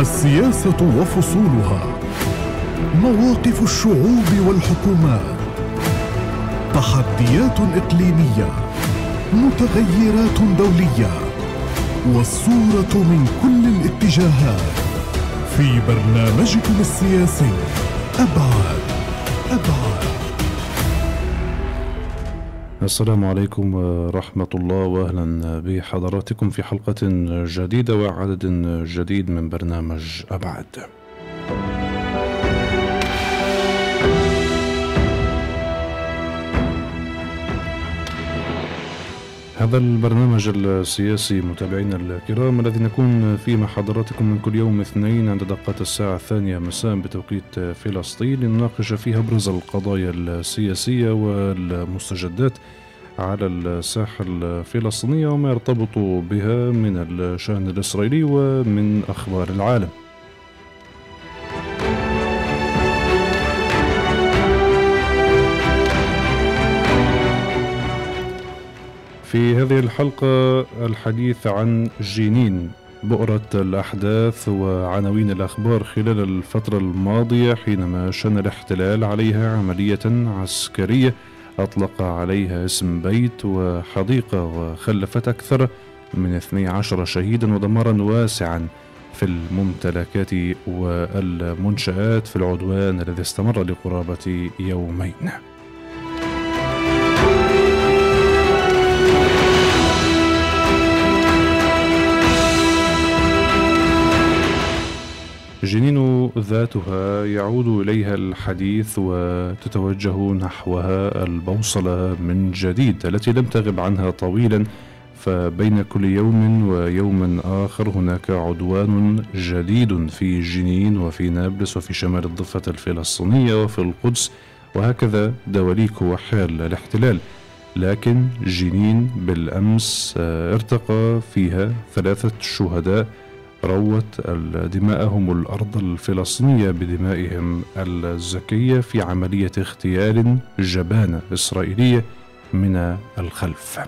السياسة وفصولها. مواقف الشعوب والحكومات. تحديات إقليمية. متغيرات دولية. والصورة من كل الاتجاهات. في برنامجكم السياسي أبعاد. السلام عليكم ورحمة الله وأهلا بحضراتكم في حلقة جديدة وعدد جديد من برنامج أبعد. هذا البرنامج السياسي متابعينا الكرام الذي نكون فيه مع حضراتكم من كل يوم اثنين عند دقات الساعة الثانية مساء بتوقيت فلسطين لنناقش فيها أبرز القضايا السياسية والمستجدات على الساحة الفلسطينية وما يرتبط بها من الشأن الإسرائيلي ومن أخبار العالم. في هذه الحلقة الحديث عن جنين بؤرة الأحداث وعناوين الأخبار خلال الفترة الماضية حينما شن الاحتلال عليها عملية عسكرية. أطلق عليها اسم بيت وحديقة وخلفت أكثر من 12 شهيدا ودمارا واسعا في الممتلكات والمنشآت في العدوان الذي استمر لقرابة يومين. جنين ذاتها يعود إليها الحديث وتتوجه نحوها البوصلة من جديد التي لم تغب عنها طويلا فبين كل يوم ويوم آخر هناك عدوان جديد في جنين وفي نابلس وفي شمال الضفة الفلسطينية وفي القدس وهكذا دواليك وحال الاحتلال. لكن جنين بالأمس ارتقى فيها ثلاثة شهداء روت دماءهم الأرض الفلسطينية بدمائهم الزكية في عملية اغتيال جبانة إسرائيلية من الخلف.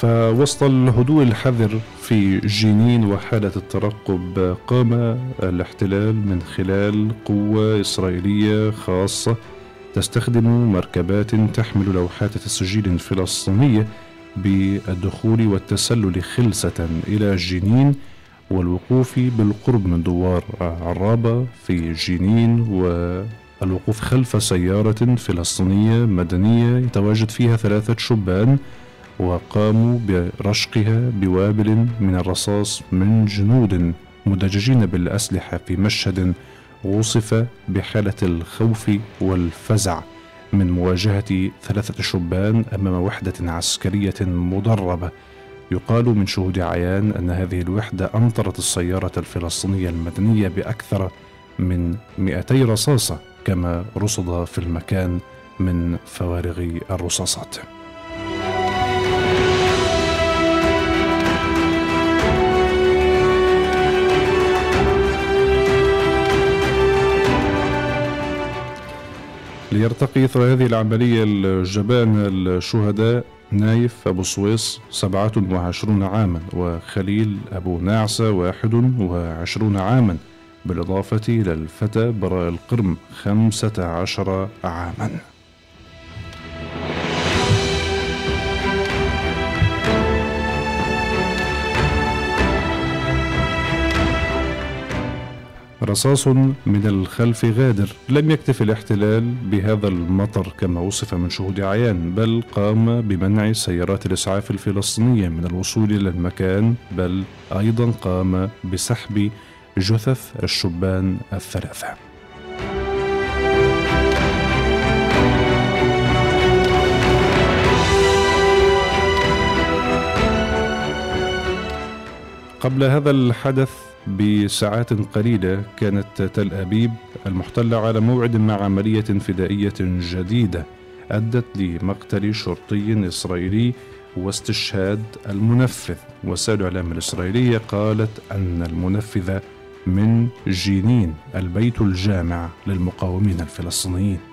فوسط الهدوء الحذر في جنين وحالة الترقب قام الاحتلال من خلال قوة إسرائيلية خاصة تستخدم مركبات تحمل لوحات تسجيل فلسطينية بالدخول والتسلل خلسة إلى جنين والوقوف بالقرب من دوار عرابة في جنين والوقوف خلف سيارة فلسطينية مدنية يتواجد فيها ثلاثة شبان وقاموا برشقها بوابل من الرصاص من جنود مدججين بالأسلحة في مشهد وصف بحالة الخوف والفزع من مواجهة ثلاثة شبان أمام وحدة عسكرية مدربه يقال من شهود عيان أن هذه الوحدة أمطرت السيارة الفلسطينية المدنية بأكثر من 200 رصاصة كما رصد في المكان من فوارغ الرصاصات. ليرتقي إثر هذه العملية الجبان الشهداء نايف أبو سويس سبعة وعشرون عاما وخليل أبو ناعسة واحد وعشرون عاما بالإضافة إلى الفتى براء القرم خمسة عشر عاما. رصاص من الخلف غادر. لم يكتف الاحتلال بهذا المطر كما وصف من شهود عيان بل قام بمنع سيارات الإسعاف الفلسطينية من الوصول إلى المكان بل أيضا قام بسحب جثث الشبان الثلاثة. قبل هذا الحدث بساعات قليلة كانت تل أبيب المحتلة على موعد مع عملية فدائية جديدة أدت لمقتل شرطي إسرائيلي واستشهاد المنفذ. وسائل الإعلام الإسرائيلية قالت أن المنفذ من جنين البيت الجامع للمقاومين الفلسطينيين.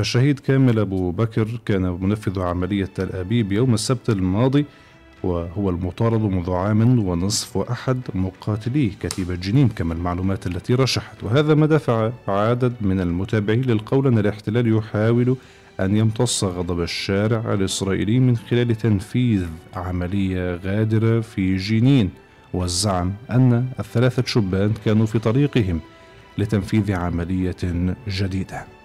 فالشهيد كامل أبو بكر كان منفذ عملية تل أبيب يوم السبت الماضي وهو المطارد منذ عام ونصف وأحد مقاتلي كتيبة جنين كما المعلومات التي رشحت. وهذا ما دفع عدد من المتابعين للقول أن الاحتلال يحاول أن يمتص غضب الشارع الإسرائيلي من خلال تنفيذ عملية غادرة في جنين والزعم أن الثلاثة شبان كانوا في طريقهم لتنفيذ عملية جديدة.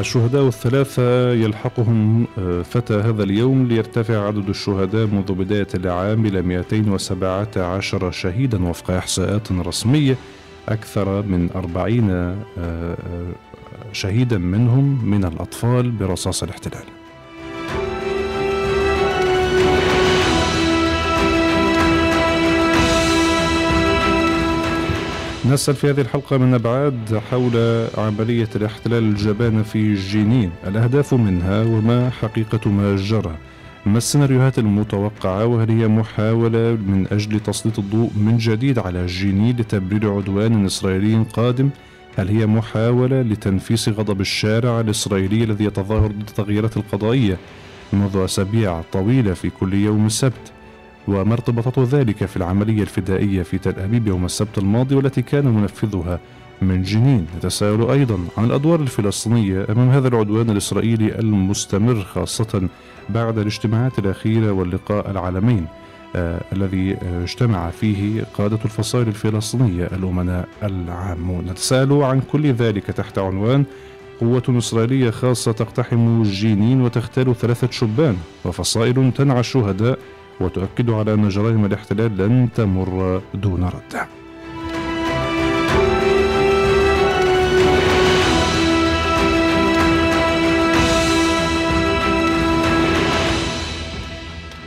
الشهداء الثلاثة يلحقهم آه، فتى هذا اليوم ليرتفع عدد الشهداء منذ بداية العام إلى 217 شهيدا وفق إحصاءات رسمية. أكثر من 40 آه، آه، شهيدا منهم من الأطفال برصاص الاحتلال. نسأل في هذه الحلقة من أبعاد حول عملية الاحتلال الجبانة في جنين الأهداف منها وما حقيقة ما جرى. ما السيناريوهات المتوقعة؟ وهل هي محاولة من أجل تسليط الضوء من جديد على جنين لتبرير عدوان إسرائيلي قادم؟ هل هي محاولة لتنفيس غضب الشارع الإسرائيلي الذي يتظاهر ضد التغييرات القضائية منذ أسابيع طويلة في كل يوم سبت؟ وما ارتباطات ذلك في العملية الفدائية في تل أبيب يوم السبت الماضي والتي كان منفذها من جنين. نتساءل أيضا عن الأدوار الفلسطينية أمام هذا العدوان الإسرائيلي المستمر خاصة بعد الاجتماعات الأخيرة واللقاء العالمين آه الذي اجتمع فيه قادة الفصائل الفلسطينية الأمناء العامون. نتساءل عن كل ذلك تحت عنوان قوة إسرائيلية خاصة تقتحم جينين وتغتال ثلاثة شبان وفصائل تنعى الشهداء وتؤكد على أن جرائم الاحتلال لن تمر دون رد.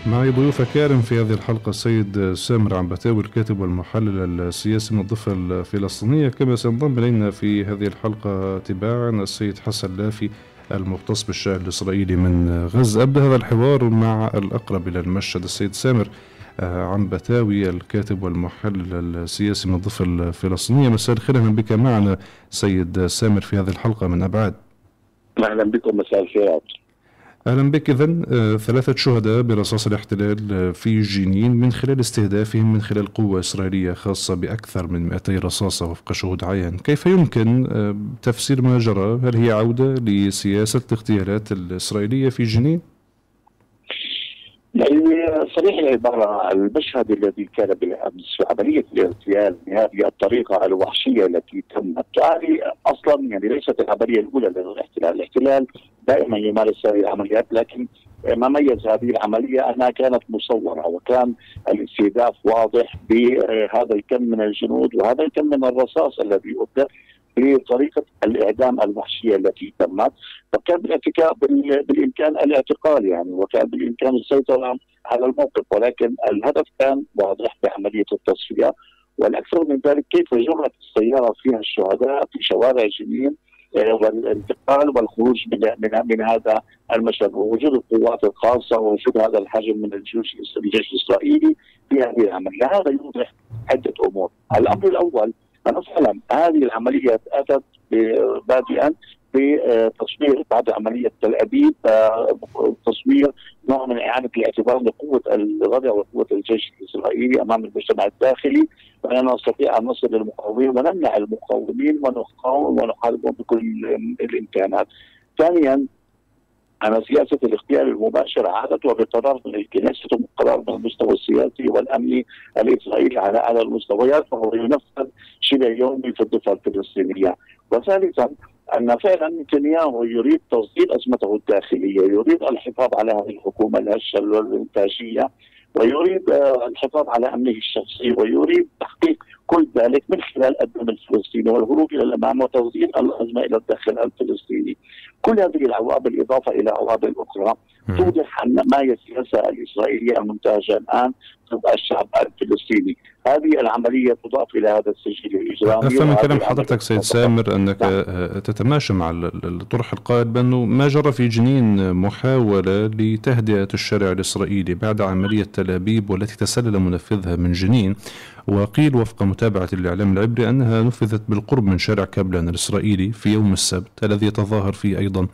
معي ضيوف كارم في هذه الحلقة السيد سامر عنبتاوي الكاتب والمحلل السياسي من الضفة الفلسطينية. كما سينضم إلينا في هذه الحلقة تباعا السيد حسن لافي المختص بالشأن الإسرائيلي من غزة. أبدأ هذا الحوار مع الأقرب إلى المشهد السيد سامر آه، عن بتاوي الكاتب والمحلل السياسي من الضفة الفلسطينية. مساء الخير أهلا بك معنا سيد سامر في هذه الحلقة من أبعاد. أهلا بكم مساء الخير. أهلا بك. إذا آه، ثلاثة شهداء برصاص الاحتلال آه، في جنين من خلال استهدافهم من خلال قوة إسرائيلية خاصة بأكثر من 200 رصاصة وفق شهود عيان. كيف يمكن آه، تفسير ما جرى؟ هل هي عودة لسياسة الاغتيالات الإسرائيلية في جنين؟ يعني صريح العبارة المشهد الذي كان بالأمس عملية الاغتيال بهذه الطريقة الوحشية التي تمت هذه أصلا يعني ليست العملية الأولى للاحتلال. الاحتلال دائما يمارس هذه العمليات لكن ما ميز هذه العملية أنها كانت مصورة وكان الاستهداف واضح بهذا الكم من الجنود وهذا الكم من الرصاص الذي أبدأ بطريقة الإعدام الوحشيه التي تمت. فكان بالإمكان الاعتقال يعني وكان بالإمكان السيطرة على الموقف ولكن الهدف كان واضح بعملية التصفية. والأكثر من ذلك كيف جرت السيارة فيها الشهداء في شوارع جنين؟ والانتقال والخروج من من من هذا المشهد ووجود القوات الخاصة ووجود هذا الحجم من الجيش الجيش الإسرائيلي في هذه العملية هذا يوضح عدة أمور. الأمر الأول أنا فعلا هذه العملية أتت بادئا بتصوير بعد عملية تل أبيب تصوير نوع من إعادة الاعتبار لقوة الغدر وقوة الجيش الإسرائيلي أمام المجتمع الداخلي وأننا نستطيع أن نصل للمقاومين ونمنع المقاومين ونقاوم ونحاربهم بكل الإمكانات. ثانيا أن سياسة الاغتيال المباشر عادت وبقرار من الكنيسة وقرار من المستوى السياسي والأمني الإسرائيلي على أعلى المستويات فهو ينفذ شبه يومي في الضفة الفلسطينية وثالثا أن فعلا نتنياهو يريد تصدير أزمته الداخلية يريد الحفاظ على هذه الحكومة الهشة والإنتاجية ويريد آه، الحفاظ على أمنه الشخصي ويريد تحقيق كل ذلك من خلال الدم الفلسطيني والهروب إلى الأمام وتوزيع الأزمة إلى الداخل الفلسطيني. كل هذه العوامل إضافة إلى عوامل أخرى توضح أن ما هي السياسة الإسرائيلية المنتهجه الآن ضد الشعب الفلسطيني، هذه العملية تضاف إلى هذا السجل الإجرامي أفهم من كلام حضرتك سيد سامر أنك نعم. تتماشى مع الطرح القائل بأنه ما جرى في جنين محاولة لتهدئة الشارع الإسرائيلي بعد عملية تل أبيب والتي تسلل منفذها من جنين وقيل وفق متابعة الإعلام العبري أنها نفذت بالقرب من شارع كابلان الإسرائيلي في يوم السبت الذي يتظاهر فيه أيضا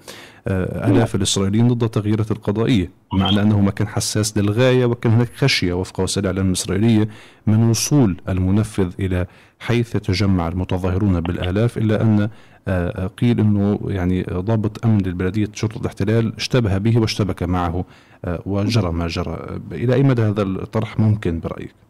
آه، آلاف الإسرائيليين ضد التغييرات القضائية معنى أنه مكان حساس للغاية وكان هناك خشية وفق وسائل الإعلام الإسرائيلية من وصول المنفذ إلى حيث يتجمع المتظاهرون بالآلاف إلا أن آه، قيل أنه يعني ضابط أمن للبلدية شرطة الاحتلال اشتبه به واشتبك معه آه، وجرى ما جرى إلى أي مدى هذا الطرح ممكن برأيك؟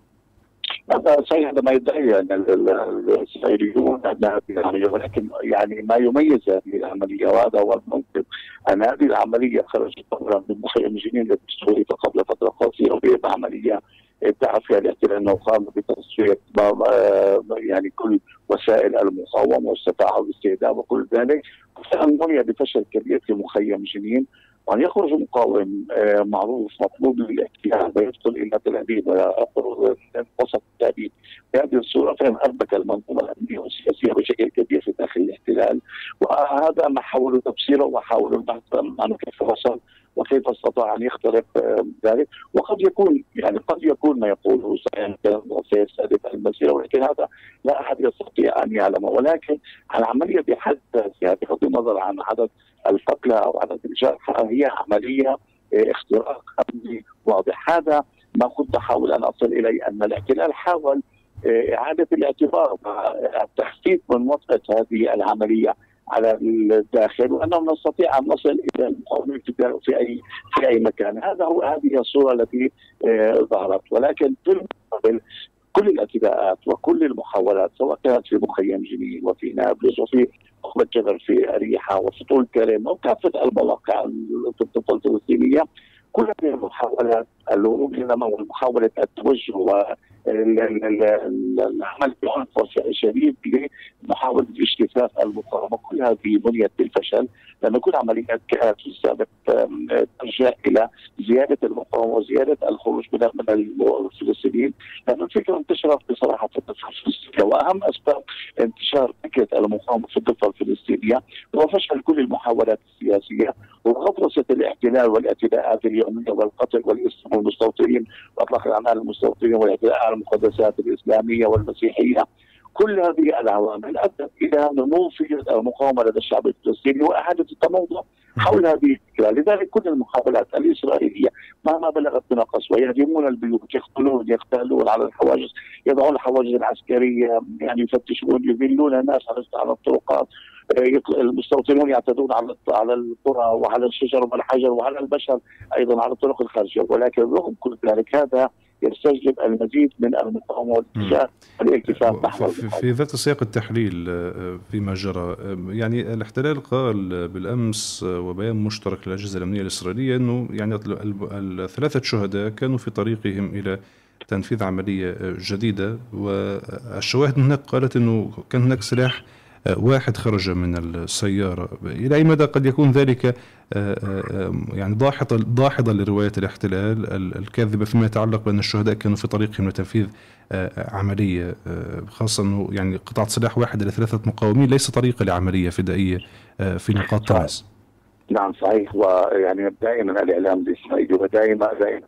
هذا صحيح هذا ما يدعي أن الاسرائيليون العملية ولكن يعني ما يميز هذه العملية وهذا هو الموقف أن هذه العملية خرجت طبعا من مخيم جنين التي استهدف قبل فترة قصيرة بعملية ادعى فيها الاحتلال انه قام بتصفيه يعني كل وسائل المقاومة واستطاع الاستهداف وكل ذلك. فان بفشل كبير في مخيم جنين وأن يخرج مقاوم آه، معروف مطلوب للاحتلال ويدخل إلى تل أبيب ويخرج وسط تل أبيب. بهذه الصورة فهم أربك المنظومة الأمنية والسياسية بشكل كبير في داخل الاحتلال. وهذا ما حاولوا تفسيره وحاولوا البحث عنه كيف وصل وكيف استطاع أن يخترق آه، ذلك. وقد يكون يعني قد يكون ما يقوله سيستهدف المسيرة ولكن هذا لا أحد يستطيع أن يعلمه ولكن العملية بحد ذاتها بغض النظر عن عدد القتلى أو عدد الجرحى هي عملية آه، اختراق أمني واضح. هذا ما كنت أحاول أن أصل إليه أن الاحتلال حاول آه، إعادة الاعتبار والتخفيف من وطأة هذه العملية. على الداخل وأنه نستطيع أن نصل إلى المقاومين في اي في أي مكان، هذا هو هذه الصورة التي آه، ظهرت. ولكن في المقابل كل الاعتداءات وكل المحاولات سواء كانت في مخيم جنين وفي نابلس وفي نخبة جبل في أريحة وفي طول كرم وكافة المواقع الفلسطينية كل هذه المحاولات الهروب ومحاوله التوجه والعمل بعنف شديد لمحاولة اجتثاث المقاومه كل هذه بنيت بالفشل. لأن كل عمليات في السابق ترجع إلى زيادة المقاومة وزيادة الخروج من الفلسطينيين. لأن الفكرة انتشرت بصراحة في الضفه الفلسطينية. وأهم أسباب انتشار فكرة المقاومة في الضفه الفلسطينية هو فشل كل المحاولات السياسية وغطرسه الاحتلال والاعتداءات اليومية والقتل والاسم والمستوطنين وإطلاق الأعمال المستوطنين والاعتداء على المقدسات الإسلامية والمسيحية. كل هذه العوامل أدت إلى نمو في المقاومة لدى الشعب الفلسطيني وإعادة التموضع حول هذه الفكرة، لذلك كل المحاولات الإسرائيلية مهما بلغت من القسوه يهدمون البيوت، يقتلون، يغتالون على الحواجز، يضعون الحواجز العسكرية، يعني يفتشون، يذلون الناس على الطرقات، المستوطنون يعتدون على على القرى وعلى الشجر والحجر وعلى البشر أيضا على الطرق الخارجية. ولكن رغم كل ذلك هذا يستجلب المزيد من المقاومة والاتجاه والالتفات نحو في ذات سياق التحليل آه، فيما جرى آه، يعني الاحتلال قال بالأمس آه، وبيان مشترك للأجهزة الأمنية الإسرائيلية أنه يعني الثلاثه شهداء كانوا في طريقهم إلى تنفيذ عملية جديدة. والشواهد هناك قالت أنه كان هناك سلاح واحد خرج من السيارة. إلى أي مدى قد يكون ذلك آه، آه، يعني ضاحضة ضاحضة لرواية الاحتلال الكاذبة فيما يتعلق بأن الشهداء كانوا في طريقهم لتنفيذ آه، عملية خاصة أنه يعني قطعة سلاح واحد لثلاثة مقاومين ليس طريقة لعملية فدائية في نقاط تماس نعم صحيح. ويعني دائما الإعلام الاسرائيلي ودائما دائما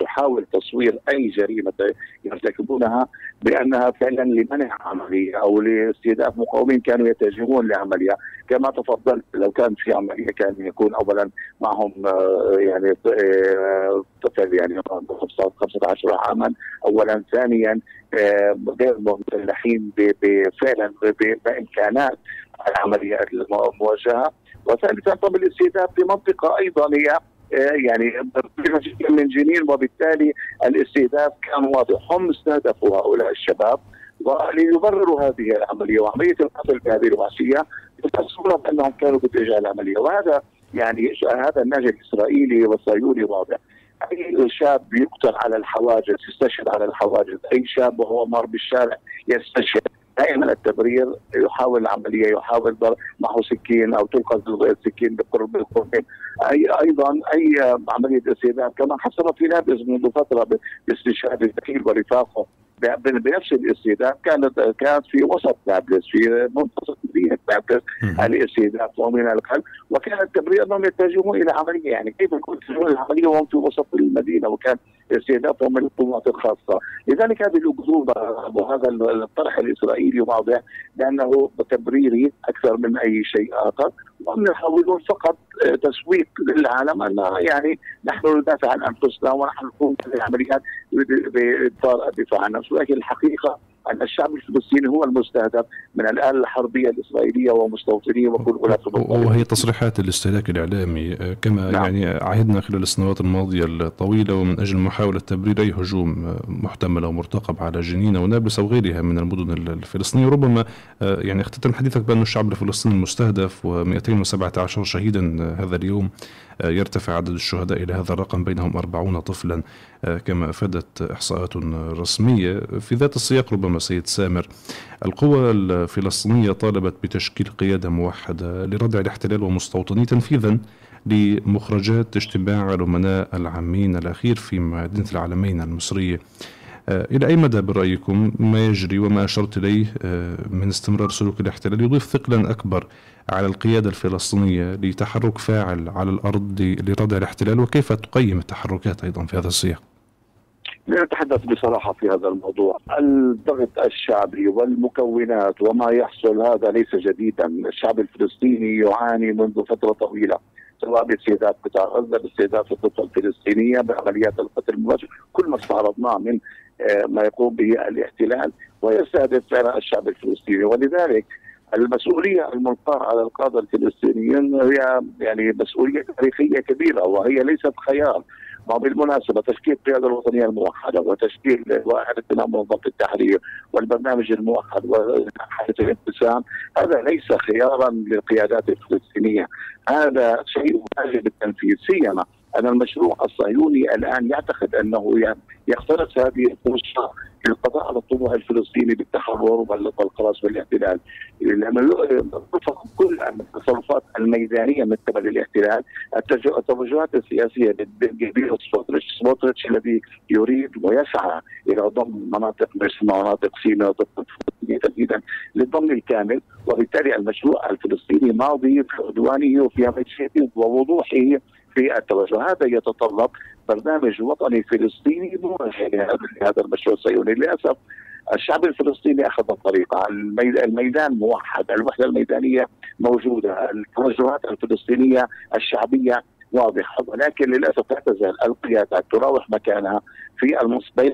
تحاول تصوير أي جريمة يرتكبونها بأنها فعلا لمنع عملية أو لاستهداف مقاومين كانوا يتجهون لعملية. كما تفضلت لو كان في عملية كان يكون اولا معهم آه، يعني آه، طفل يعني 15 عاما. اولا ثانيا آه، غير مسلحين فعلا بإمكانات العمليات الموجهه وثالثا طب الاستهداف في منطقه أيضا هي يعني من جنين وبالتالي الاستهداف كان واضح. هم استهدفوا هؤلاء الشباب وليبرروا هذه العملية وعملية القتل بهذه الوحشية يفسرون بأنهم كانوا باتجاه العملية. وهذا يعني هذا النهج الإسرائيلي والصهيوني واضح. أي شاب يقتل على الحواجز يستشهد على الحواجز. أي شاب وهو مار بالشارع يستشهد. دائما التبرير يحاول العملية يحاول معه سكين أو تلقى السكين بقرب القرنين. اي أيضا أي عملية استهداف كما حصل في نابلس منذ فترة باستشهاد الدخيل ورفاقه. بنفس الاستهداف كانت كانت في وسط نابلس في منتصف مدينة نابلس. الاستهداف ومن القلب وكان التبرير انهم يتجهون إلى عملية. يعني كيف يكون العملية وهم في وسط المدينة وكان استهدافهم من القوات الخاصة، لذلك هذه الأكذوبة وهذا الطرح الإسرائيلي واضح لأنه تبريري أكثر من أي شيء آخر، وهم يحاولون فقط تسويق للعالم أن يعني نحن ندافع عن أنفسنا ونحن نقوم بالعمليات بإطار الدفاع عن النفس، ولكن الحقيقة أن الشعب الفلسطيني هو المستهدف من الاله الحربية الإسرائيلية ومستوطنيه وكل ولاة وهي تصريحات الاستهلاك الإعلامي. كما نعم. يعني عهدنا خلال السنوات الماضية الطويلة ومن أجل محاولة تبرير أي هجوم محتمل أو مرتقب على جنين أو نابلس أو غيرها من المدن الفلسطينية. ربما يعني اختتم حديثك بأن الشعب الفلسطيني المستهدف و217 شهيدا هذا اليوم. يرتفع عدد الشهداء إلى هذا الرقم بينهم أربعون طفلا كما أفادت إحصاءات رسمية. في ذات السياق ربما سيد سامر القوى الفلسطينية طالبت بتشكيل قيادة موحدة لردع الاحتلال ومستوطنيه تنفيذا لمخرجات اجتماع الأمناء العامين الأخير في مدينة العالمين المصرية. إلى أي مدى برأيكم ما يجري وما أشرت إليه من استمرار سلوك الاحتلال؟ يضيف ثقلا أكبر على القيادة الفلسطينية لتحرك فاعل على الأرض لردع الاحتلال وكيف تقيم التحركات أيضا في هذا السياق؟ لنتحدث بصراحة في هذا الموضوع. الضغط الشعبي والمكونات وما يحصل هذا ليس جديدا. الشعب الفلسطيني يعاني منذ فترة طويلة سواء باستهداف قطاع غزة باستهداف القطع الفلسطينية بعمليات القتل المباشر. كل ما استعرضناه من آه، ما يقوم به الاحتلال ويستهدف فعلا الشعب الفلسطيني. ولذلك المسؤولية الملقاه على القادة الفلسطينيين هي يعني مسؤولية تاريخية كبيرة وهي ليست خيار. وبالمناسبه تشكيل القيادة الوطنية الموحدة وتشكيل واحد التنمر وضبط التحرير والبرنامج الموحد وحالة الانقسام هذا ليس خيارا للقيادات الفلسطينية. هذا شيء واجب التنفيذ سيما أن المشروع الصهيوني الآن يعتقد أنه يقتنص هذه الفرصة للقضاء على الطموح الفلسطيني بالتحرر والخلاص بالاحتلال. لما رفض كل التصرفات الميدانية من قبل الاحتلال التوجهات السياسية للكبير سموتريتش الذي يريد ويسعى إلى ضم مناطق مثل مناطق سيناء تحديدا للضم الكامل وبالتالي المشروع الفلسطيني ماضي في عدوانه وفي عمليته ووضوحه في التوجه. هذا يتطلب برنامج وطني فلسطيني لهذا المشروع الصهيوني. للأسف الشعب الفلسطيني أخذ الطريقة. الميدان موحد. الوحدة الميدانية موجودة. التوجهات الفلسطينية الشعبية واضحة. ولكن للأسف لا تزال القيادات تراوح مكانها في المص بين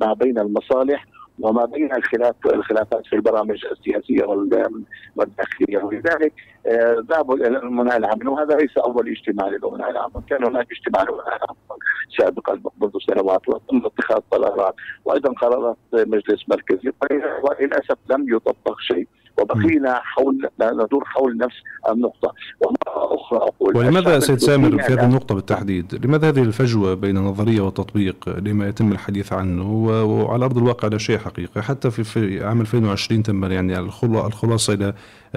ما بين المصالح وما بين الخلاف الخلافات في البرامج السياسية والداخلية. ولذلك آه، ذهبوا إلى الامناء العامه وهذا ليس أول اجتماع للامناء العامه كان هناك اجتماع للامناء العامه سابقا منذ سنوات وتم اتخاذ قرارات. وأيضا قرارات مجلس مركزي. وللأسف لم يطبق شيء. وبقينا حول ندور حول نفس النقطة. ومرة أخرى أقول ولماذا سيد سامر في هذه النقطة بالتحديد؟ لماذا هذه الفجوة بين النظرية والتطبيق لما يتم الحديث عنه؟ وعلى أرض الواقع لا شيء حقيقة حتى في, في عام 2020 تم يعني الخلاصة إلى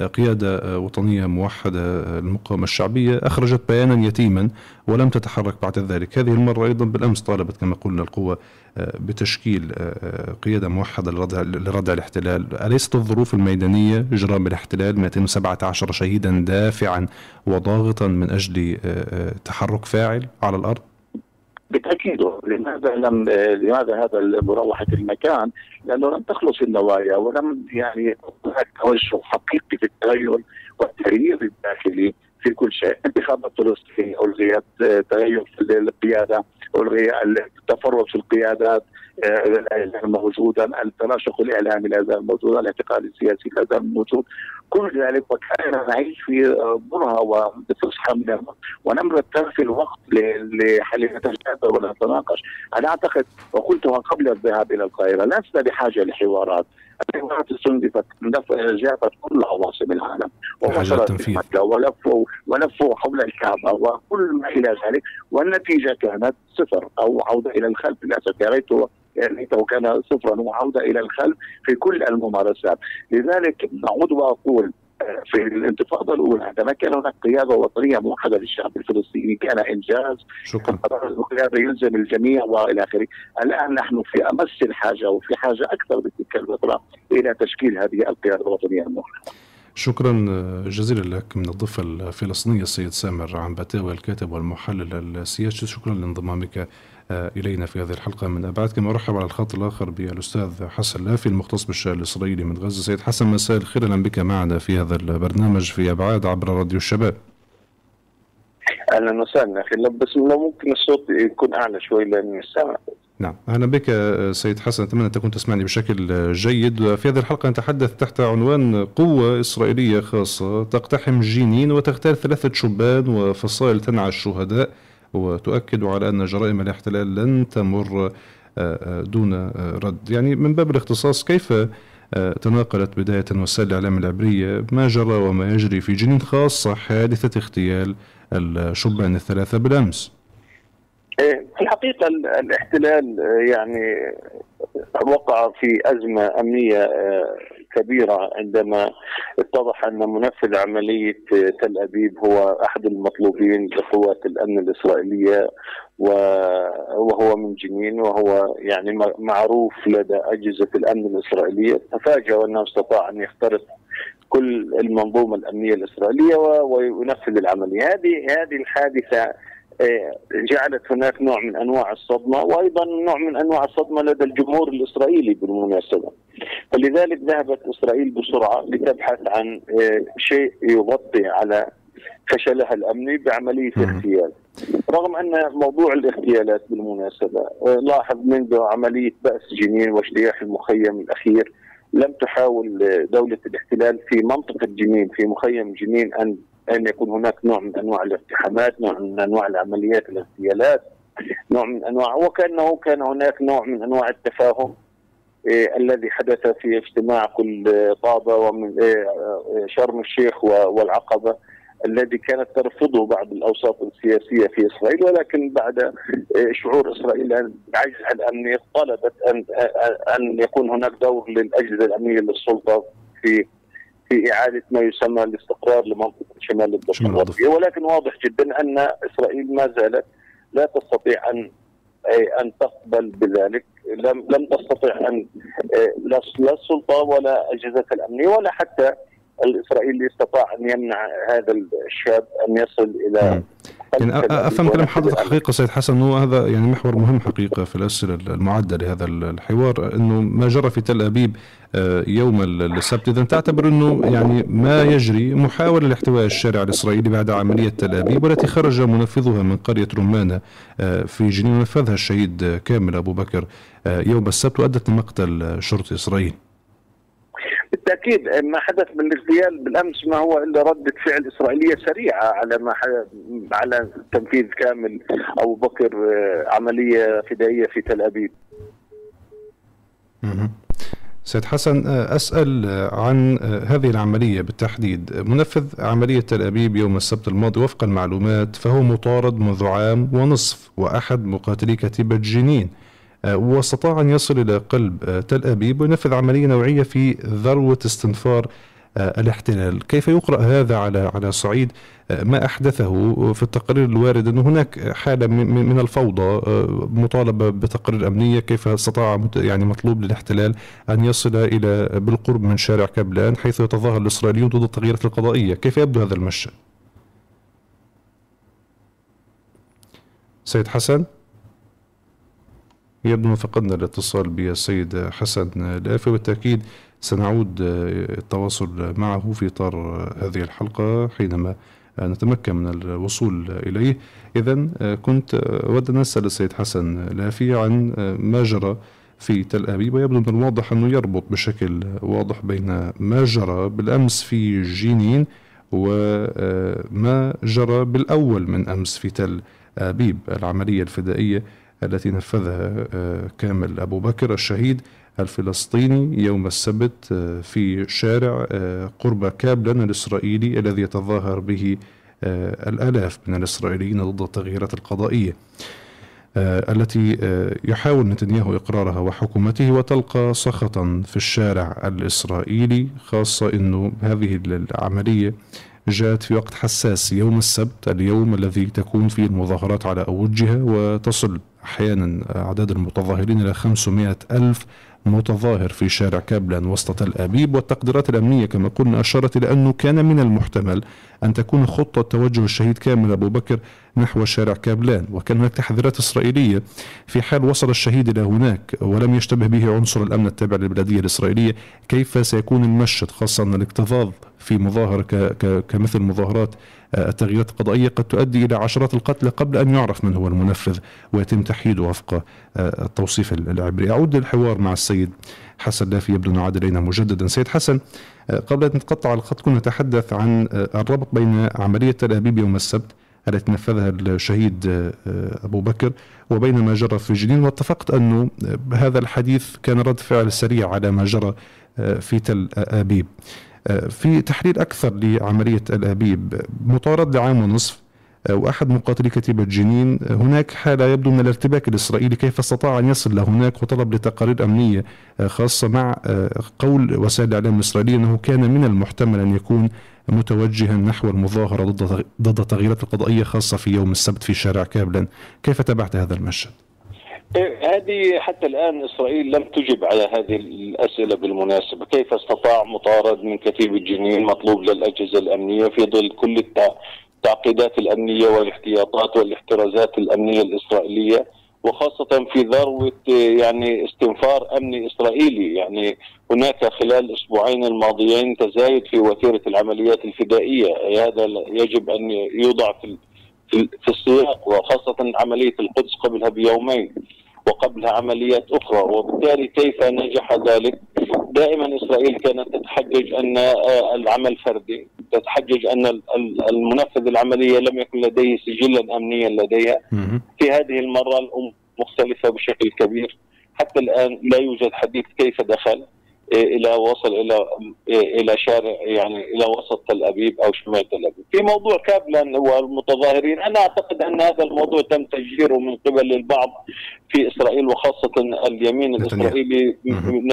قيادة وطنية موحدة المقاومة الشعبية أخرجت بيانا يتيما ولم تتحرك بعد ذلك. هذه المرة أيضا بالأمس طالبت كما قلنا القوة بتشكيل قيادة موحدة لردع الاحتلال أليست الظروف الميدانية إجرام الاحتلال 217 شهيدا دافعا وضاغطا من أجل تحرك فاعل على الأرض؟ بالتأكيد لماذا لم لماذا هذا مروحه المكان؟ لأنه لم تخلص النوايا ولم يعني هناك توجه حقيقي في التغير والتغيير الداخلي في كل شيء، انتخابات فلسطين ألغيت تغير في القيادة، الغي التفرد في القيادات، يزال موجودا، التناشق الإعلامي لا يزال موجودا، الاعتقال السياسي لا يزال موجود، كل ذلك وكأن نعيش في برهه وفسحة من ونمر في الوقت لنتجادل ونتناقش، أنا أعتقد وقلتها قبل الذهاب إلى القاهرة، لسنا بحاجة لحوارات، الحوارات استنزفت جابت كل عواصم العالم وحاجات تنفيذ ولفوا ولفوا حول الكعبة وكل ما إلى ذلك والنتيجة كانت صفر أو عودة إلى الخلف للأسف يا ريته ليته كان صفرا وعودة إلى الخلف في كل الممارسات، لذلك اعود وأقول في الانتفاضة الأولى. عندما كان هناك قيادة وطنية موحدة للشعب الفلسطيني كان إنجاز. شكرا. القيادة يلزم الجميع وإلى آخره، الآن نحن في أمس الحاجة وفي حاجة أكثر بتلك الفترة إلى تشكيل هذه القيادة الوطنية الموحدة. شكرا جزيلا لك من الضفة الفلسطينية السيد سامر عنبتاوي الكاتب والمحلل السياسي. شكرا لانضمامك إلينا في هذه الحلقة من أبعاد. كما أرحب على الخط الآخر بالأستاذ حسن لافي المختص بالشأن الإسرائيلي من غزة. سيد حسن مساء الخير. أهلا بك معنا في هذا البرنامج في أبعاد عبر راديو الشباب. أهلا وسهلا أخي بس لو ممكن الصوت يكون أعلى شوي لأني السامع نعم. أهلا بك سيد حسن. أتمنى أن تكون تسمعني بشكل جيد. في هذه الحلقة نتحدث تحت عنوان قوة إسرائيلية خاصة تقتحم جنين وتغتال ثلاثة شبان وفصائل تنعى الشهداء وتؤكد على أن جرائم الاحتلال لن تمر دون رد. يعني من باب الاختصاص كيف تناقلت بداية وسائل الإعلام العبرية ما جرى وما يجري في جنين خاصة حادثة اغتيال الشبان الثلاثة بالأمس؟ في الحقيقة الاحتلال يعني وقع في أزمة أمنية كبيرة عندما اتضح أن منفذ عملية تل أبيب هو أحد المطلوبين لقوات الأمن الإسرائيلية وهو من جنين وهو يعني معروف لدى أجهزة الأمن الإسرائيلية. تفاجأ أنه استطاع أن يخترق كل المنظومة الأمنية الإسرائيلية وينفذ العملية. هذه هذه الحادثة جعلت هناك نوع من أنواع الصدمة وأيضا نوع من أنواع الصدمة لدى الجمهور الإسرائيلي بالمناسبة. فلذلك ذهبت إسرائيل بسرعة لتبحث عن شيء يغطي على فشلها الأمني بعملية اغتيال. رغم أن موضوع الاغتيالات بالمناسبة لاحظ منذ عملية بأس جنين واجتياح المخيم الأخير لم تحاول دولة الاحتلال في منطقة جنين في مخيم جنين أن أن يكون هناك نوع من أنواع الاقتحامات، نوع من أنواع العمليات الاغتيالات، نوع من أنواع وكأنه كان هناك نوع من أنواع التفاهم إيه الذي حدث في اجتماع كل طابة ومن إيه شرم الشيخ والعقبة الذي كانت ترفضه بعض الأوساط السياسية في إسرائيل ولكن بعد إيه شعور إسرائيل بعجزها الامني طلبت أن أن يكون هناك دور للأجهزة الأمنية للسلطة في في إعادة ما يسمى الاستقرار لمنطقة شمال الضفة الغربية. ولكن واضح جدا أن إسرائيل ما زالت لا تستطيع أن أن تقبل بذلك. لم لم تستطيع أن لا السلطة ولا أجهزة الامنيه ولا حتى الإسرائيلي استطاع أن يمنع هذا الشاب أن يصل إلى يعني أفهم كلام حضرتك حقيقة سيد حسن. انه هذا يعني محور مهم حقيقة في الأسئلة المعدة لهذا الحوار إنه ما جرى في تل أبيب يوم السبت. إذا تعتبر إنه يعني ما يجري محاولة لاحتواء الشارع الإسرائيلي بعد عملية تل أبيب والتي خرج منفذها من قرية رمانه في جنين ونفذها الشهيد كامل أبو بكر يوم السبت وأدت لمقتل شرطي إسرائيلي. بالتأكيد ما حدث بالاغتيال بالأمس ما هو إلا رده فعل إسرائيلية سريعة على ما على تنفيذ كامل أبو بكر عملية فدائية في تل أبيب. سيد حسن أسأل عن هذه العملية بالتحديد. منفذ عملية تل أبيب يوم السبت الماضي وفق المعلومات فهو مطارد منذ عام ونصف وأحد مقاتلي كتيبة جنين. وأستطاع أن يصل إلى قلب تل أبيب وينفذ عملية نوعية في ذروة استنفار الاحتلال. كيف يقرأ هذا على على صعيد؟ ما أحدثه في التقارير الوارد أن هناك حالة من الفوضى مطالبة بتقارير أمنية كيف استطاع يعني مطلوب للاحتلال أن يصل إلى بالقرب من شارع كابلان حيث يتظاهر الإسرائيليون ضد التغييرات القضائية. كيف يبدو هذا المشهد؟ سيد حسن؟ يبدو فقدنا الاتصال بالسيد حسن لافي وبالتأكيد سنعود التواصل معه في إطار هذه الحلقة حينما نتمكن من الوصول إليه. إذا كنت أود أن أسأل السيد حسن لافي عن ما جرى في تل أبيب ويبدو من الواضح أنه يربط بشكل واضح بين ما جرى بالأمس في جينين وما جرى بالأول من أمس في تل أبيب العملية الفدائية. التي نفذها كامل أبو بكر الشهيد الفلسطيني يوم السبت في شارع قرب كابلن الإسرائيلي الذي يتظاهر به الآلاف من الإسرائيليين ضد التغييرات القضائية آه، التي آه، يحاول نتنياهو إقرارها وحكومته وتلقى سخطا في الشارع الإسرائيلي خاصة أنه هذه العملية جاءت في وقت حساس يوم السبت اليوم الذي تكون فيه المظاهرات على أوجها وتصل أحيانا أعداد المتظاهرين إلى 500 ألف متظاهر في شارع كابلان وسط تل أبيب والتقديرات الأمنية كما قلنا أشارت إلى أنه كان من المحتمل أن تكون خطة توجه الشهيد كامل أبو بكر نحو شارع كابلان وكان هناك تحذيرات إسرائيلية في حال وصل الشهيد إلى هناك ولم يشتبه به عنصر الأمن التابع للبلدية الإسرائيلية. كيف سيكون المشهد خاصة أن الاكتظاظ في مظاهرة كمثل مظاهرات آه، التغييرات القضائية قد تؤدي إلى عشرات القتلى قبل أن يعرف من هو المنفذ ويتم تحييده وفق آه، التوصيف العبري. أعود للحوار مع السيد حسن لافي يبدو أنه عاد إلينا مجددا. سيد حسن آه، قبل أن نتقطع الخط كنا نتحدث عن الربط بين عملية تل أبيب يوم السبت التي نفذها الشهيد أبو بكر وبين ما جرى في جنين. واتفقت أنه هذا الحديث كان رد فعل سريع على ما جرى في تل أبيب. في تحليل أكثر لعملية الأبيب مطارد لعام ونصف وأحد مقاتلي كتيبة جنين هناك حالة يبدو من الارتباك الإسرائيلي كيف استطاع أن يصل لهناك وطلب لتقارير أمنية خاصة مع قول وسائل الإعلام الإسرائيلية أنه كان من المحتمل أن يكون متوجها نحو المظاهرة ضد ضد التغييرات القضائية خاصة في يوم السبت في شارع كابلن كيف تابعت هذا المشهد؟ هذه حتى الآن إسرائيل لم تجب على هذه الأسئلة بالمناسبة، كيف استطاع مطارد من كتيبه جنين مطلوب للأجهزة الأمنية في ظل كل التعقيدات الأمنية والاحتياطات والاحترازات الأمنية الإسرائيلية وخاصة في ذروة يعني استنفار امني إسرائيلي، يعني هناك خلال الأسبوعين الماضيين تزايد في وتيرة العمليات الفدائية، هذا يجب أن يوضع في في السياق وخاصة عملية القدس قبلها بيومين. وقبلها عمليات أخرى وبالتالي كيف نجح ذلك؟ دائما إسرائيل كانت تتحجج أن آه، العمل فردي تتحجج أن المنفذ العملية لم يكن لديه سجلا أمنيا لديها. في هذه المرة الأمور مختلفة بشكل كبير. حتى الآن لا يوجد حديث كيف دخل. إلى وصل إلى إلى شارع يعني إلى وسط تل أبيب أو شمال تل أبيب. في موضوع كابلان والمتظاهرين أنا أعتقد أن هذا الموضوع تم تشجيره من قبل البعض في إسرائيل وخاصة اليمين الإسرائيلي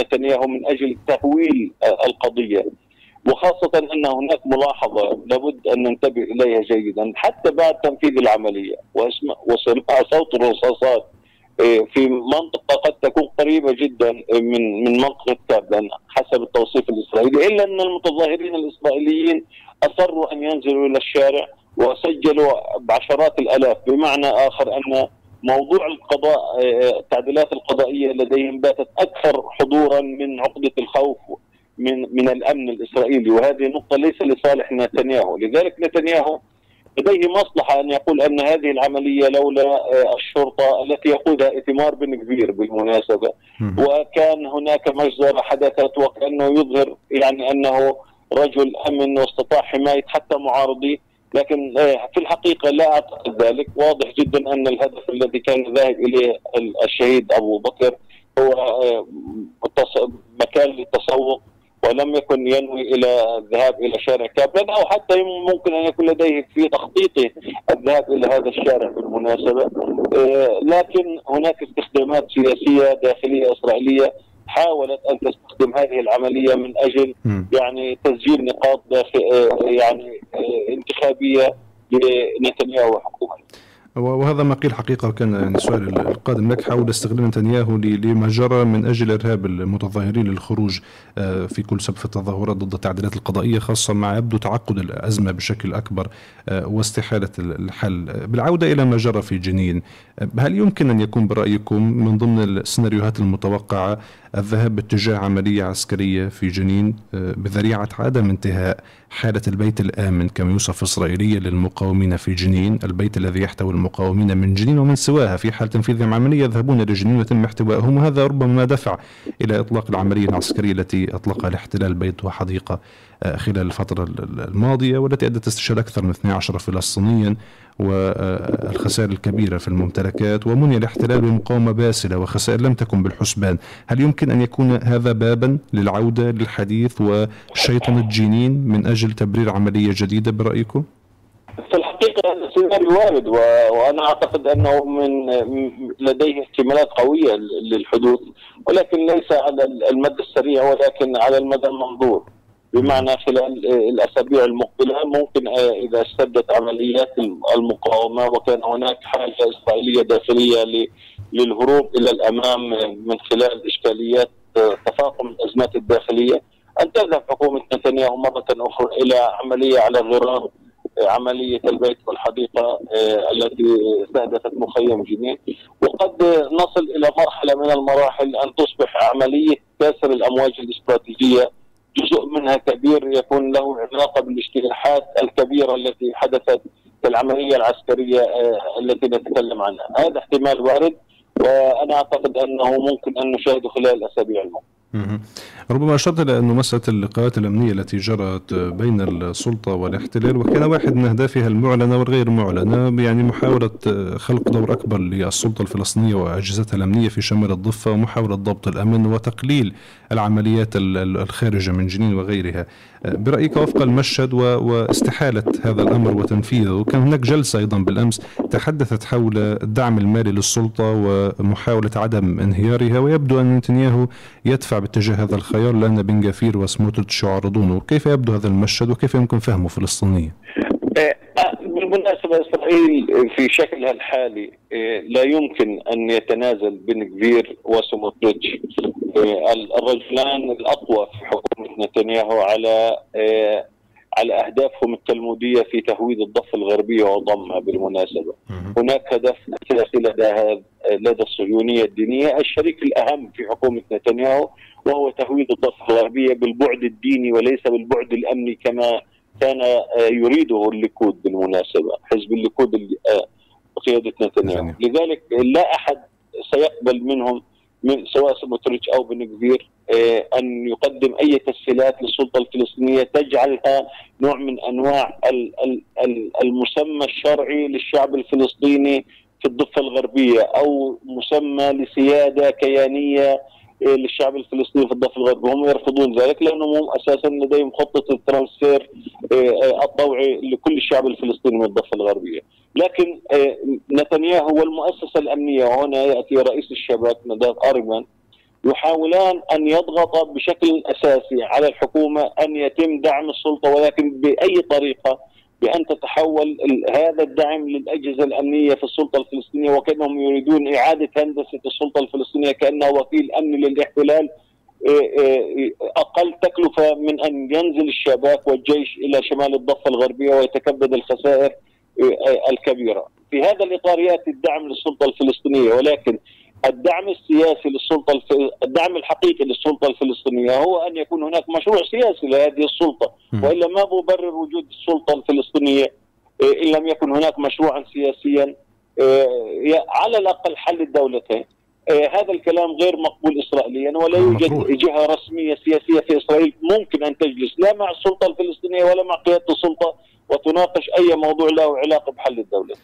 نتنياهو من أجل تهويل القضية. وخاصة أن هناك ملاحظة لابد أن ننتبه إليها جيدا حتى بعد تنفيذ العملية وسماع صوت الرصاصات إيه، في منطقة قد تكون قريبة جدا من من منطقة كابلان حسب التوصيف الإسرائيلي إلا أن المتظاهرين الإسرائيليين أصروا أن ينزلوا إلى الشارع وسجلوا بعشرات الآلاف. بمعنى آخر أن موضوع القضاء إيه، التعديلات القضائية لديهم باتت أكثر حضورا من عقدة الخوف من من الأمن الإسرائيلي. وهذه نقطة ليس لصالح نتنياهو. لذلك نتنياهو لديه مصلحة أن يقول أن هذه العملية لولا آه، الشرطة التي يقودها إتمار بن كبير بالمناسبة. وكان هناك مجزرة حدثت وكأنه يظهر يعني أنه رجل أمن واستطاع حماية حتى معارضيه لكن آه، في الحقيقة لا أعتقد ذلك. واضح جدا أن الهدف الذي كان ذاهب إليه الشهيد أبو بكر هو آه، مكان للتسوق ولم يكن ينوي إلى الذهاب إلى شارع كابلن أو حتى ممكن أن يكون لديه في تخطيطه الذهاب إلى هذا الشارع بالمناسبة آه، لكن هناك استخدامات سياسية داخلية إسرائيلية حاولت أن تستخدم هذه العملية من أجل يعني تسجيل نقاط داخل آه، يعني آه، انتخابية لنتنياهو وحكومته. وهذا ما قيل حقيقة كان يعني السؤال القادم. لك حول استغلال نتنياهو لما جرى من أجل إرهاب المتظاهرين للخروج آه، في كل سبب التظاهرات ضد التعديلات القضائية خاصة مع يبدو تعقد الأزمة بشكل أكبر آه، واستحالة الحل. بالعودة إلى ما جرى في جنين هل يمكن أن يكون برأيكم من ضمن السيناريوهات المتوقعة الذهاب باتجاه عملية عسكرية في جنين آه، بذريعة عدم انتهاء حالة البيت الآمن كما يوصف إسرائيليا للمقاومين في جنين؟ البيت الذي يحتوي المقاومين من جنين ومن سواها في حال تنفيذ عملية يذهبون إلى جنين ويتم احتوائهم وهذا ربما ما دفع إلى إطلاق العملية العسكرية التي أطلقها لاحتلال بيت وحديقة خلال الفترة الماضية والتي أدت استشهاد أكثر من 12 فلسطينيا والخسائر الكبيرة في الممتلكات ومني الاحتلال بمقاومة باسلة وخسائر لم تكن بالحسبان هل يمكن أن يكون هذا بابا للعودة للحديث وشيطنة جنين من أجل تبرير عملية جديدة برأيكم؟ في الحقيقة السيناريو وارد. وأنا أعتقد أنه من لديه احتمالات قوية للحدوث ولكن ليس على المدى السريع ولكن على المدى المنظور بمعنى خلال الأسابيع المقبلة ممكن آه، إذا اشتدت عمليات المقاومة وكان هناك حاجة إسرائيلية داخلية للهروب إلى الأمام من خلال إشكاليات آه، تفاقم الأزمات الداخلية أن تذهب حكومة نتنياهو مرة أخرى إلى عملية على غرار آه، عملية البيت والحديقة التي استهدفت مخيم جنين. وقد نصل إلى مرحلة من المراحل أن تصبح عملية كسر الأمواج الاستراتيجية جزء منها كبير يكون له علاقة بالاجتياحات الكبيرة التي حدثت في العملية العسكرية آه، التي نتكلم عنها، هذا احتمال وارد وأنا أعتقد أنه ممكن أن نشاهده خلال الأسابيع المقبلة. ربما أشرت إلى أن مسألة اللقاءات الأمنية التي جرت بين السلطة والاحتلال وكان واحد من أهدافها المعلنة والغير معلنة يعني محاولة خلق دور أكبر للسلطة الفلسطينية وأجهزتها الأمنية في شمال الضفة ومحاولة ضبط الأمن وتقليل العمليات الخارجة من جنين وغيرها برأيك وفق المشهد واستحالة هذا الأمر وتنفيذه كان هناك جلسة أيضا بالأمس تحدثت حول الدعم المالي للسلطة ومحاولة عدم انهيارها ويبدو أن نتنياهو يدفع باتجاه هذا الخيار لأن بن جافير وسموتريتش يعارضونه كيف يبدو هذا المشهد وكيف يمكن فهمه فلسطينيا؟ بالمناسبة إسرائيل في شكلها الحالي آه، لا يمكن أن يتنازل بن كفير وسموتريتش آه، الرجلان الأقوى في حكومة نتنياهو على على أهدافهم التلمودية في تهويد الضفة الغربية وضمها بالمناسبة. هناك هدف أساسي لدى لدى الصهيونية الدينية الشريك الأهم في حكومة نتنياهو وهو تهويد الضفة الغربية بالبعد الديني وليس بالبعد الأمني كما كان يريده الليكود بالمناسبة، حزب الليكود قيادة نتنياهو، لذلك لا أحد سيقبل منهم من سواء سموتريتش أو بن غفير آه، أن يقدم أي تسهيلات للسلطة الفلسطينية تجعلها نوع من أنواع المسمى الشرعي للشعب الفلسطيني في الضفة الغربية أو مسمى لسيادة كيانية آه، للشعب الفلسطيني في الضفة الغربية. هم يرفضون ذلك لأنهم هم أساسا لديهم خطة الترانسفير آه، الطوعي لكل الشعب الفلسطيني من الضفة الغربية. لكن نتنياهو والمؤسسة الأمنية وهنا يأتي رئيس الشباب نداد آريمان يحاولان أن يضغط بشكل أساسي على الحكومة أن يتم دعم السلطة ولكن بأي طريقة بأن تتحول هذا الدعم للأجهزة الأمنية في السلطة الفلسطينية وكأنهم يريدون إعادة هندسة السلطة الفلسطينية كأنها وكيل امني للاحتلال إيه، إيه، أقل تكلفة من أن ينزل الشباك والجيش إلى شمال الضفة الغربية ويتكبد الخسائر إيه، الكبيرة. في هذا الإطار يأتي الدعم للسلطة الفلسطينية ولكن الدعم السياسي للسلطة الف... الدعم الحقيقي للسلطة الفلسطينية هو أن يكون هناك مشروع سياسي لهذه السلطة وإلا ما مبرر وجود السلطة الفلسطينية إيه، إن لم يكن هناك مشروعا سياسيا إيه، على الأقل حل الدولتين. إيه، هذا الكلام غير مقبول اسرائيليا ولا يوجد جهة رسمية سياسية في إسرائيل ممكن أن تجلس لا مع السلطة الفلسطينية ولا مع قيادة السلطة وتناقش أي موضوع له علاقة بحل الدولة.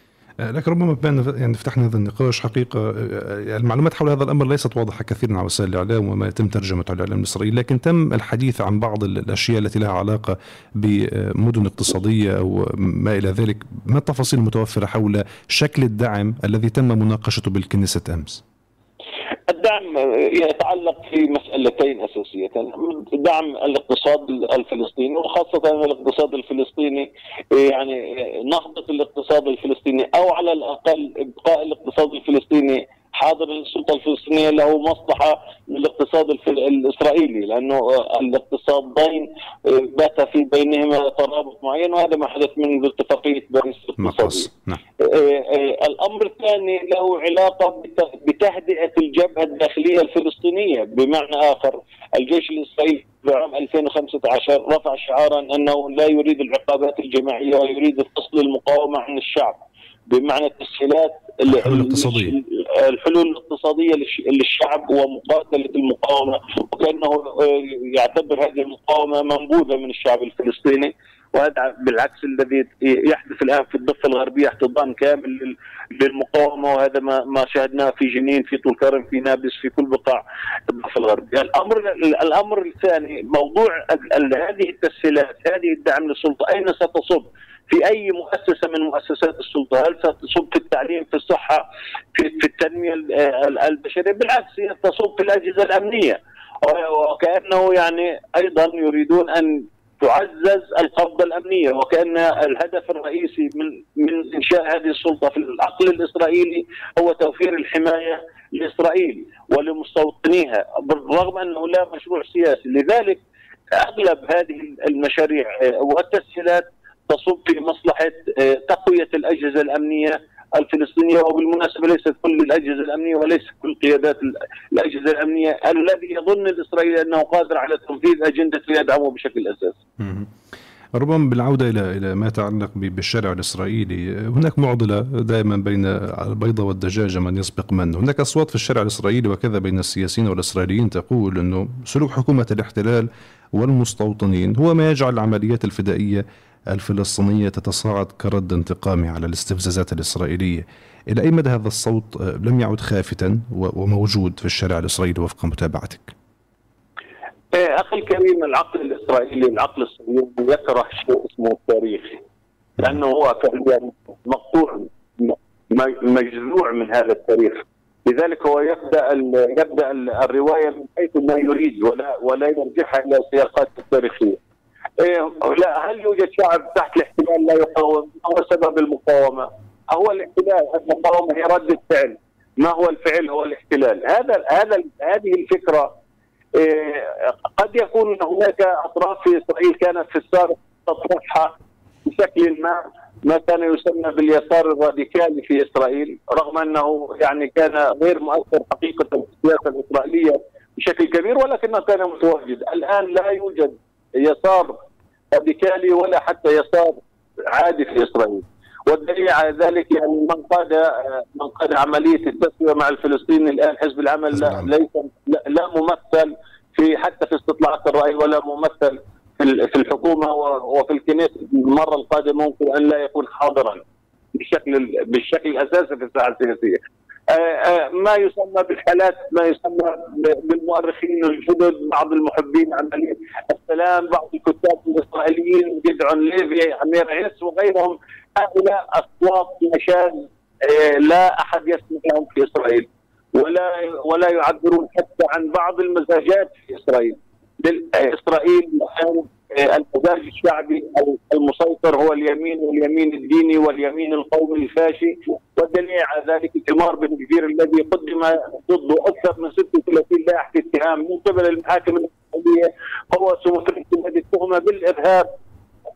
آه، لكن ربما بما يعني فتحنا هذا النقاش حقيقة آه، المعلومات حول هذا الأمر ليست واضحة كثيرا على وسائل الإعلام وما يتم ترجمته على الإعلام الاسرائيلي لكن تم الحديث عن بعض الأشياء التي لها علاقة بمدن اقتصادية أو ما إلى ذلك ما التفاصيل المتوفرة حول شكل الدعم الذي تم مناقشته بالكنيسة أمس؟ الدعم يتعلق في مسألتين أساسيتين دعم الاقتصاد الفلسطيني وخاصة الاقتصاد الفلسطيني يعني نهضة الاقتصاد الفلسطيني أو على الأقل إبقاء الاقتصاد الفلسطيني حاضر السلطة الفلسطينية له مصلحة للاقتصاد الإسرائيلي لأنه الاقتصادين بات في بينهما ترابط معين وهذا ما حدث منذ اتفاقية باريس الاقتصادية. الأمر الثاني له علاقة بتهدئة الجبهة الداخلية الفلسطينية. بمعنى آخر الجيش الإسرائيلي في عام 2015 رفع شعارا أنه لا يريد العقابات الجماعية ويريد فصل المقاومة عن الشعب. بمعنى التسهيلات الحلول الاقتصادية. الحلول الاقتصادية للشعب ومقاتلة المقاومة وكأنه آه، يعتبر هذه المقاومة منبوذة من الشعب الفلسطيني. وهذا بالعكس الذي يحدث الآن في الضفة الغربية احتضان كامل للمقاومة وهذا ما ما شاهدناه في جنين في طول كرم في نابلس في كل بقاع الضفة الغربية، الأمر الأمر الثاني موضوع هذه التسهيلات هذه الدعم للسلطة أين ستصب؟ في أي مؤسسة من مؤسسات السلطة؟ هل ستصب في التعليم في الصحة في, في التنمية البشرية؟ بالعكس هي تصب في الأجهزة الأمنية. وكأنه يعني أيضا يريدون أن تعزز القبضه الأمنية وكأن الهدف الرئيسي من من إنشاء هذه السلطة في العقل الإسرائيلي هو توفير الحماية لإسرائيل ولمستوطنيها بالرغم أنه لا مشروع سياسي. لذلك أغلب هذه المشاريع والتسهيلات تصب في مصلحة آه، تقوية الأجهزة الأمنية الفلسطينية وبالمناسبه ليست كل الأجهزة الأمنية وليس كل قيادات الأجهزة الأمنية. الذي يظن الاسرائيلي أنه قادر على تنفيذ اجندته يدعمه بشكل أساسي. ربما بالعودة إلى إلى ما يتعلق بالشارع الإسرائيلي، هناك معضلة دائما بين البيضه والدجاجه من يسبق من، هناك أصوات في الشارع الإسرائيلي وكذا بين السياسيين والإسرائيليين تقول إنه سلوك حكومة الاحتلال والمستوطنين هو ما يجعل العمليات الفدائية الفلسطينية تتصاعد كرد انتقامي على الاستفزازات الإسرائيلية إلى أي مدى هذا الصوت آه، لم يعد خافتا وموجود في الشارع الإسرائيلي وفق متابعتك؟ إيه، أخي الكريم العقل الإسرائيلي العقل الصهيوني يكره شيء اسمه التاريخ لأنه هو فعليا مقطوع مجزوع من هذا التاريخ لذلك هو يبدأ يبدأ الرواية من حيث ما يريد ولا ولا يرجعها إلى سياقات التاريخية. إيه لا هل يوجد شعب تحت الاحتلال لا يقاوم؟ ما هو سبب المقاومة؟ هو الاحتلال المقاومة هي رده فعل ما هو الفعل؟ هو الاحتلال. هذا هذا هذه الفكرة. إيه قد يكون هناك أطراف في إسرائيل كانت في السابق تطرحها بشكل ما ما كان يسمى باليسار الراديكالي في إسرائيل رغم أنه يعني كان غير مؤثر حقيقة في السياسة الإسرائيلية بشكل كبير ولكنه كان متواجد. الآن لا يوجد يسار راديكالي ولا حتى يسار عادي في إسرائيل والدليل على ذلك يعني من قاد من قاد عملية التسوية مع الفلسطينيين الآن حزب العمل لا ليس لا ممثل في حتى في استطلاعات الرأي ولا ممثل في الحكومة وفي الكنيسة المرة القادمة ممكن أن لا يكون حاضرا بالشكل بالشكل الأساسي في الساحة السياسية. آه، آه، ما يسمى بالحالات ما يسمى بالمؤرخين الجدد بعض المحبين عمليه السلام بعض الكتاب الإسرائيليين جدعون ليفي امير عيس وغيرهم. هؤلاء أصوات نشاز آه، لا أحد يسمع لهم في إسرائيل ولا ولا يعبرون حتى عن بعض المزاجات في إسرائيل. اسرائيل الآن المزاج الشعبي المسيطر هو اليمين واليمين الديني واليمين القومي الفاشي والدليل على ذلك تمار بن كبير الذي قدم ضده أكثر من 36 لائحه اتهام. من قبل المحاكم الإسرائيلية هو سموتريك الذي اتهم بالإرهاب.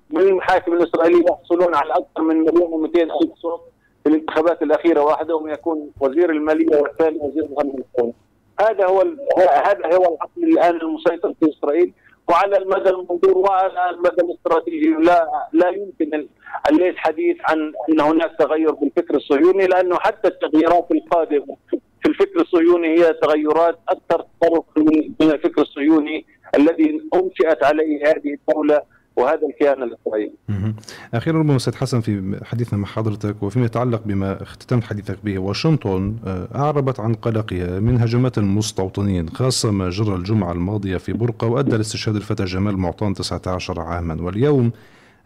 من المحاكم الإسرائيلية يحصلون على أكثر من مليون و200 ألف صوت في الانتخابات الأخيرة وأحدهم يكون وزير المالية والثاني وزير الأمن القومي. هذا هو هذا هو العقل الآن المسيطر في إسرائيل وعلى المدى المنظور وعلى المدى الاستراتيجي لا لا يمكن الليل حديث عن أن هناك تغير بالفكر الصهيوني لأنه حتى التغييرات القادمة في الفكر الصهيوني هي تغيرات أكثر تطرف من الفكر الصهيوني الذي أنشئت عليه هذه الدولة وهذا الكيان الإسرائيلي. أخيرا ربما أستاذ حسن في حديثنا مع حضرتك وفيما يتعلق بما اختتمت حديثك به واشنطن آه، أعربت عن قلقها من هجمات المستوطنين خاصة ما جرى الجمعة الماضية في برقة وأدى لاستشهاد الفتى جمال معطان 19 عاما واليوم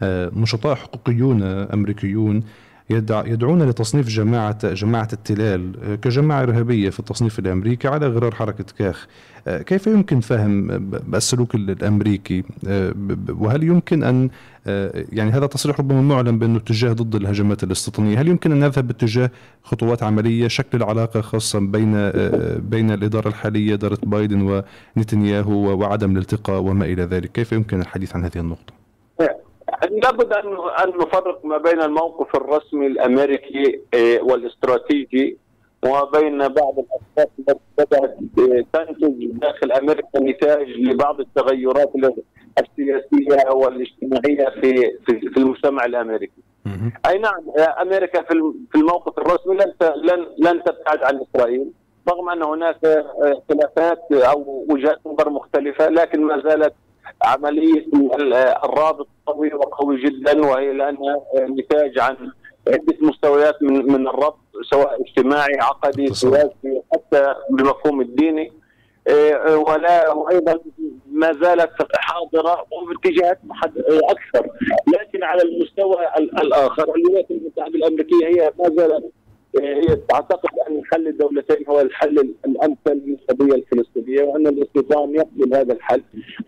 آه، نشطاء حقوقيون أمريكيون يدعون لتصنيف جماعة جماعة التلال آه، كجماعة إرهابية في التصنيف الأمريكي على غرار حركة كاخ. آه، كيف يمكن فهم السلوك الأمريكي؟ آه، وهل يمكن أن يعني هذا تصريح ربما معلن بأنه اتجاه ضد الهجمات الاستيطانية. هل يمكن أن نذهب باتجاه خطوات عملية شكل العلاقة خاصة بين بين الإدارة الحالية إدارة بايدن ونتنياهو وعدم الالتقاء وما إلى ذلك؟ كيف يمكن الحديث عن هذه النقطة؟ لابد ان أن نفرق ما بين الموقف الرسمي الأمريكي آه، والاستراتيجي وما بين بعض الأشخاص التي بدأت آه، تنتج داخل أمريكا نتاج لبعض التغيرات السياسية والاجتماعية في في المجتمع الأمريكي. أي نعم أمريكا في الموقف الرسمي لن لن لن تبتعد عن إسرائيل رغم أن هناك خلافات أو وجهات نظر مختلفة لكن ما زالت عملية الرابط قوي وقوي جدا وهي لأنها نتاج عن عدة مستويات من من الربط سواء اجتماعي عقدي سياسي حتى بالمفهوم الديني. إيه، ولا وأيضا ما زالت حاضرة وباتجاهات أكثر. لكن على المستوى الآخر الولايات المتحدة الأمريكية هي ما زالت هي تعتقد أن الحل الدولتين هو الحل الأمثل للقضية الفلسطينية وأن الاستيطان يقبل هذا الحل.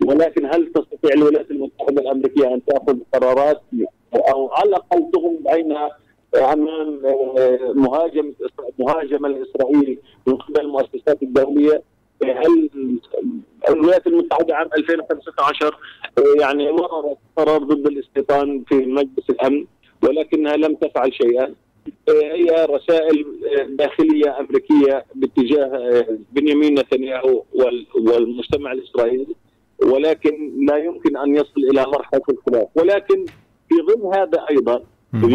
ولكن هل تستطيع الولايات المتحدة الأمريكية أن تأخذ قرارات؟ أو على الأقل تغمض عينها أمام آه، مهاجمه مهاجمه لاسرائيل من قبل المؤسسات الدولية. هل الولايات المتحدة عام 2015 آه، يعني مررت قرار ضد الاستيطان في مجلس الأمن ولكنها لم تفعل شيئا؟ هي رسائل داخلية أمريكية باتجاه آه، بنيامين نتنياهو والمجتمع الإسرائيلي ولكن لا يمكن أن يصل إلى مرحلة الخلاف. ولكن في ضمن هذا أيضا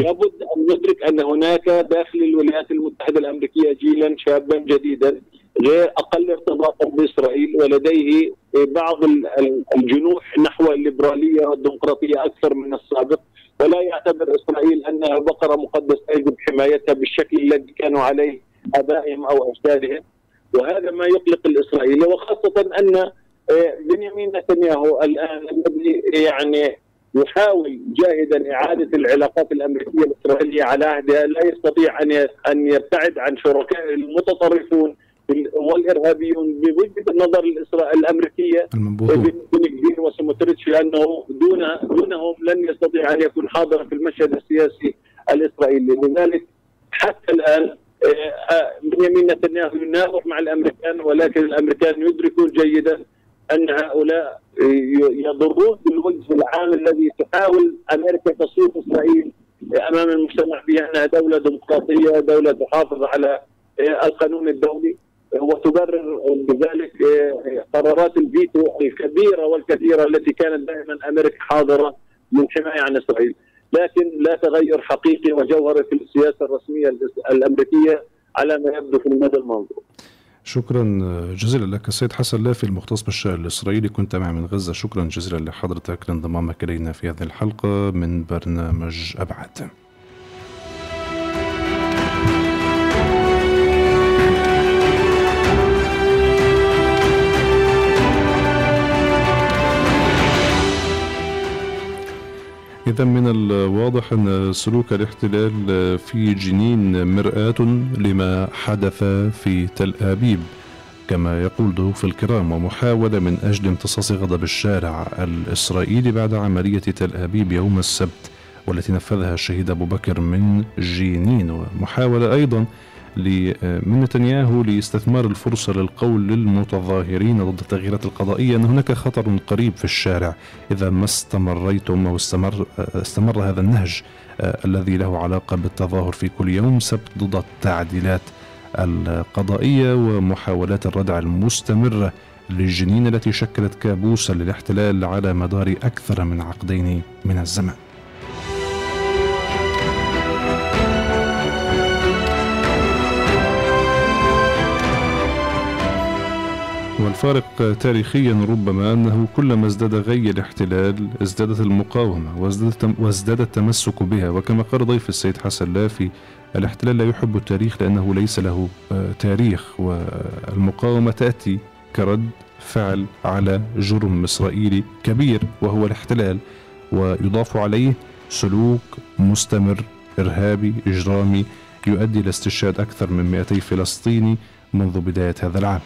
لابد أن ندرك أن هناك داخل الولايات المتحدة الأمريكية جيلا شابا جديدا غير أقل ارتباطا بإسرائيل ولديه بعض الجنوح نحو الليبرالية والديمقراطية أكثر من السابق. ولا يعتبر إسرائيل أنها بقرة مقدسة يجب حمايتها بالشكل الذي كانوا عليه آبائهم أو أجدادهم. وهذا ما يقلق الاسرائيلي وخاصة أن آه، بنيامين نتنياهو الآن الذي يعني يحاول جاهدا إعادة العلاقات الأمريكية الإسرائيلية على عهدها لا يستطيع أن أن يبتعد عن شركائه المتطرفون والإرهابيون بوجهة النظر الأمريكية. بن كبير وسموتريتش لأنه دون دونهم لن يستطيع أن يكون حاضرا في المشهد السياسي الإسرائيلي. لذلك حتى الآن آه، آه، بنيامين نتنياهو يناظر مع الأمريكان ولكن الأمريكان يدركون جيدا أن هؤلاء يضرون بالوجه العام الذي تحاول أمريكا تصوير إسرائيل أمام المجتمع بأنها دولة ديمقراطية، دولة تحافظ على آه، القانون الدولي. وتبرر بذلك آه، قرارات الفيتو الكبيرة والكثيرة التي كانت دائما أمريكا حاضرة للحمايه عن إسرائيل، لكن لا تغير حقيقي وجوهري في السياسة الرسمية الأمريكية على ما يبدو في المدى المنظور. شكرا جزيلا لك السيد حسن لافي المختص بالشأن الإسرائيلي. كنت معي من غزة. شكرا جزيلا لحضرتك. لانضمامك إلينا في هذه الحلقة من برنامج أبعد. إذا من الواضح أن سلوك الاحتلال في جنين مرآة لما حدث في تل أبيب. كما يقول ضيوف الكرام ومحاولة من أجل امتصاص غضب الشارع الإسرائيلي بعد عملية تل أبيب يوم السبت والتي نفذها الشهيد أبو بكر من جينين ومحاولة أيضا من نتنياهو لاستثمار الفرصة للقول للمتظاهرين ضد التغييرات القضائية أن هناك خطر قريب في الشارع إذا ما استمريتم أو استمر, استمر هذا النهج آه، الذي له علاقة بالتظاهر في كل يوم سبت ضد التعديلات القضائية ومحاولات الردع المستمرة للجنين التي شكلت كابوسا للاحتلال على مدار أكثر من عقدين من الزمن. والفارق تاريخيا ربما أنه كلما ازداد غي الاحتلال ازدادت المقاومة وازداد التمسك بها. وكما قال ضيف السيد حسن لافي الاحتلال لا يحب التاريخ لأنه ليس له آه، تاريخ. والمقاومة تأتي كرد فعل على جرم إسرائيلي كبير وهو الاحتلال. ويضاف عليه سلوك مستمر إرهابي إجرامي يؤدي إلى استشهاد أكثر من 200 فلسطيني منذ بداية هذا العام.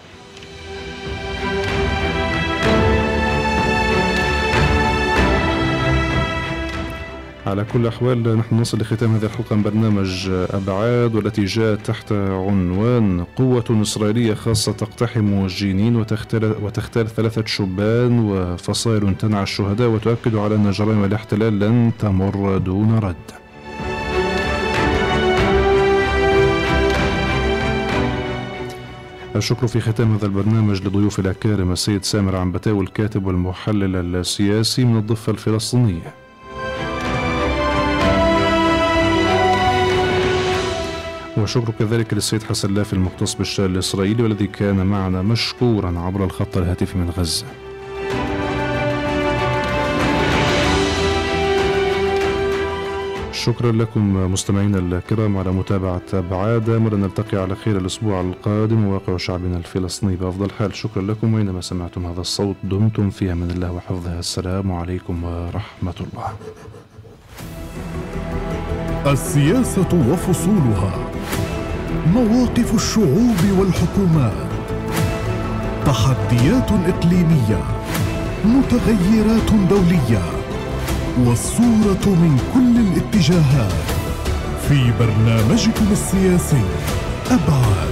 على كل الأحوال نحن نصل لختام هذه الحلقة من برنامج أبعاد والتي جاءت تحت عنوان قوة إسرائيلية خاصة تقتحم جنين وتختار, وتختار ثلاثة شبان وفصائل تنعى الشهداء وتؤكد على أن جرائم الاحتلال لن تمر دون رد. الشكر في ختام هذا البرنامج لضيوف الأكارم السيد سامر عنبتاوي الكاتب والمحلل السياسي من الضفة الفلسطينية. وشكر كذلك للسيد حسن لافي المختص بالشأن الإسرائيلي والذي كان معنا مشكورا عبر الخط الهاتفي من غزة. شكرا لكم مستمعينا الكرام على متابعة أبعاد. مرة نلتقي على خير الأسبوع القادم واقع شعبنا الفلسطيني بأفضل حال. شكرا لكم وإنما سمعتم هذا الصوت دمتم في أمان الله وحفظه السلام عليكم ورحمة الله. السياسة وفصولها. مواقف الشعوب والحكومات. تحديات إقليمية. متغيرات دولية. والصورة من كل الاتجاهات. في برنامجكم السياسي. أبعاد.